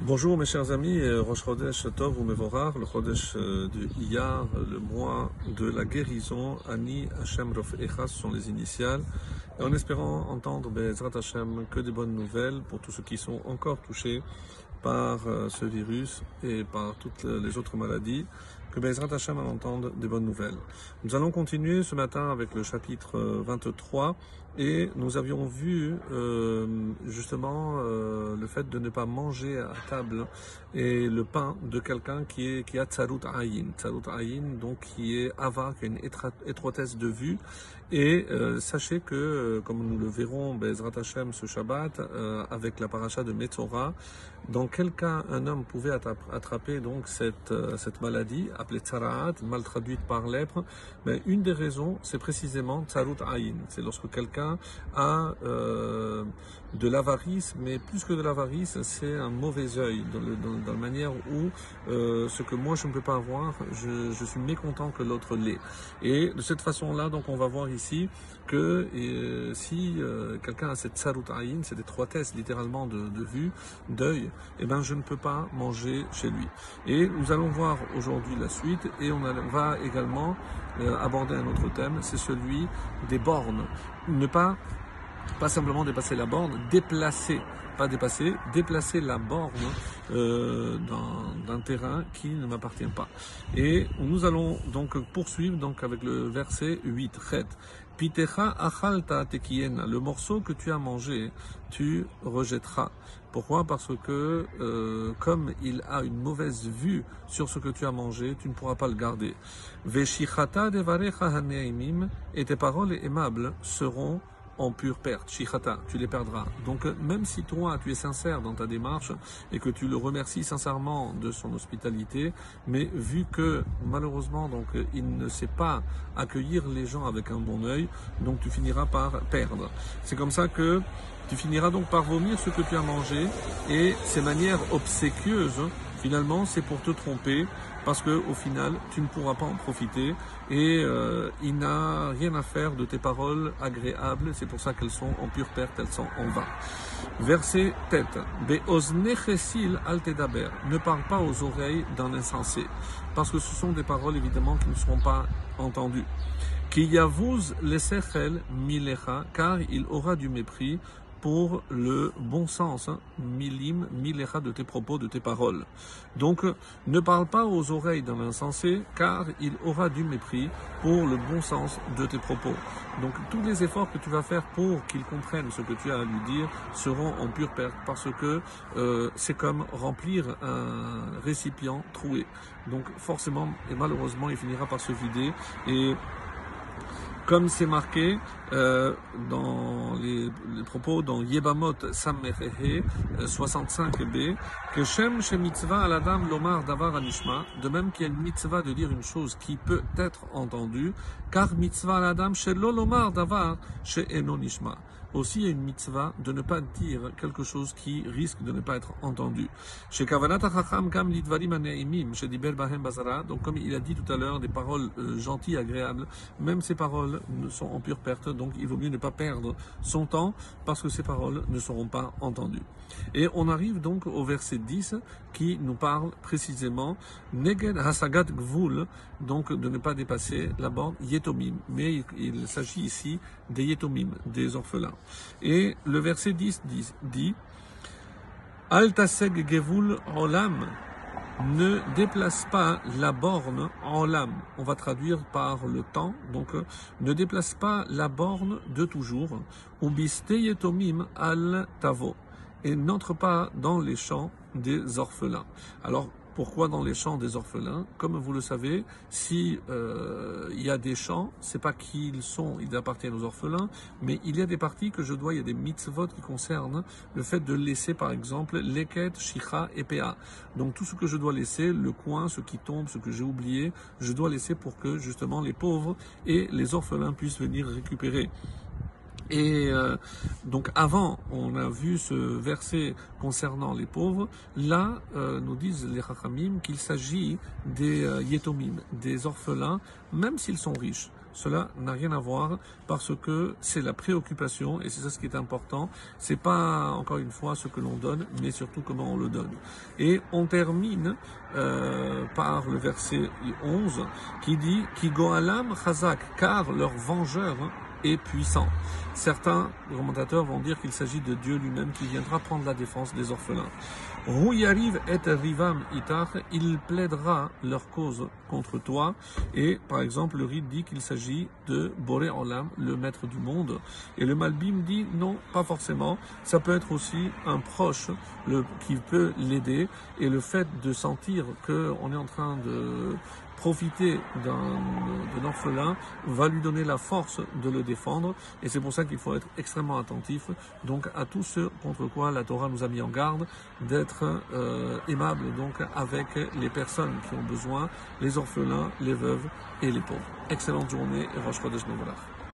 Bonjour mes chers amis, euh, Rosh Chodesh Tov ou Mevorar, le Chodesh euh, de Iyar, le mois de la guérison, Ani Hashem Rof Echas sont les initiales, et en espérant entendre Bezrat Hashem que des bonnes nouvelles pour tous ceux qui sont encore touchés par euh, ce virus et par toutes les autres maladies, que Bezrat Hashem en entende des bonnes nouvelles. Nous allons continuer ce matin avec le chapitre 23 et nous avions vu euh, justement euh, le fait de ne pas manger à table et le pain de quelqu'un qui, a tsarut ayin. Tsarut ayin, donc qui est ava, qui a une étroitesse de vue. Et euh, sachez que, euh, comme nous le verrons, Bezrat Hashem ce Shabbat, euh, avec la paracha de Metzora, dans quel cas un homme pouvait attraper donc cette maladie, appelée tsaraat, mal traduite par lèpre, mais une des raisons, c'est précisément tsarut ayin. C'est lorsque quelqu'un a euh, de l'avarice, mais plus que de l'avarice, c'est un mauvais œil dans, la manière où euh, ce que moi je ne peux pas avoir, je, suis mécontent que l'autre l'ait. Et de cette façon-là, donc on va voir ici que euh, si quelqu'un a cette sarut ayin, cette étroitesse littéralement de, vue, d'œil, eh ben je ne peux pas manger chez lui. Et nous allons voir aujourd'hui la et on va également aborder un autre thème, c'est celui des bornes. Ne pas, pas simplement dépasser la borne, déplacer, pas dépasser, déplacer la borne euh, d'un terrain qui ne m'appartient pas. Et nous allons donc poursuivre donc avec le verset 8, Chet. Pitecha achalta tekiena, le morceau que tu as mangé, tu rejetteras. Pourquoi? Parce que euh, comme il a une mauvaise vue sur ce que tu as mangé, tu ne pourras pas le garder. Veshichata devarecha haneimim, et tes paroles aimables seront en pure perte, shichata, tu les perdras. Donc même si toi tu es sincère dans ta démarche et que tu le remercies sincèrement de son hospitalité, mais vu que malheureusement donc il ne sait pas accueillir les gens avec un bon œil, donc tu finiras par perdre. C'est comme ça que tu finiras donc par vomir ce que tu as mangé et ces manières obséquieuses Finalement, c'est pour te tromper parce que au final, tu ne pourras pas en profiter et euh, il n'a rien à faire de tes paroles agréables. C'est pour ça qu'elles sont en pure perte, elles sont en vain. Verset tête. al Ne parle pas aux oreilles d'un insensé parce que ce sont des paroles évidemment qui ne seront pas entendues. Ki yavuz milecha car il aura du mépris pour le bon sens, hein. milim, milecha de tes propos, de tes paroles. Donc, ne parle pas aux oreilles d'un insensé, car il aura du mépris pour le bon sens de tes propos. Donc, tous les efforts que tu vas faire pour qu'il comprenne ce que tu as à lui dire seront en pure perte, parce que euh, c'est comme remplir un récipient troué. Donc, forcément et malheureusement, il finira par se vider et comme c'est marqué euh, dans les, propos dans Yebamot Sammerehe 65b, euh, que Shem Shem Mitzvah Aladam Lomar Davar Anishma, de même qu'il y a une mitzvah de dire une chose qui peut être entendue, car Mitzvah Aladam Shelo Lomar Davar She Enonishma aussi il y a une mitzvah de ne pas dire quelque chose qui risque de ne pas être entendu. Chez donc comme il a dit tout à l'heure, des paroles euh, gentilles, agréables, même ces paroles sont en pure perte, donc il vaut mieux ne pas perdre son temps parce que ces paroles ne seront pas entendues. Et on arrive donc au verset 10 qui nous parle précisément Neged Hasagat Gvul, donc de ne pas dépasser la borne Yetomim. Mais il, il s'agit ici des Yetomim, des orphelins. Et le verset 10 dit, dit Altaseg Gevul Olam, ne déplace pas la borne en l'âme. On va traduire par le temps. Donc, ne déplace pas la borne de toujours. Ubiste yetomim al tavo. Et n'entre pas dans les champs des orphelins. Alors, pourquoi dans les champs des orphelins Comme vous le savez, si euh, il y a des champs, c'est pas qu'ils sont, ils appartiennent aux orphelins, mais il y a des parties que je dois, il y a des mitzvot qui concernent le fait de laisser, par exemple, leket, shicha et pa. Donc tout ce que je dois laisser, le coin, ce qui tombe, ce que j'ai oublié, je dois laisser pour que justement les pauvres et les orphelins puissent venir récupérer. Et euh, donc avant, on a vu ce verset concernant les pauvres. Là, euh, nous disent les Chachamim qu'il s'agit des euh, yetomim, des orphelins, même s'ils sont riches. cela n'a rien à voir parce que c'est la préoccupation et c'est ça ce qui est important. C'est pas encore une fois ce que l'on donne, mais surtout comment on le donne. Et on termine euh, par le verset 11 qui dit Ki goalam chazak, car leur vengeur et puissant. Certains commentateurs vont dire qu'il s'agit de Dieu lui-même qui viendra prendre la défense des orphelins. Rouyariv et Rivam Itar, il plaidera leur cause contre toi. Et par exemple, le rite dit qu'il s'agit de Boré Olam, le maître du monde. Et le Malbim dit non, pas forcément. Ça peut être aussi un proche qui peut l'aider. Et le fait de sentir qu'on est en train de profiter d'un orphelin va lui donner la force de le défendre et c'est pour ça qu'il faut être extrêmement attentif donc à tout ce contre quoi la Torah nous a mis en garde d'être euh, aimable donc avec les personnes qui ont besoin, les orphelins, les veuves et les pauvres. Excellente journée et Rosh Chodesh.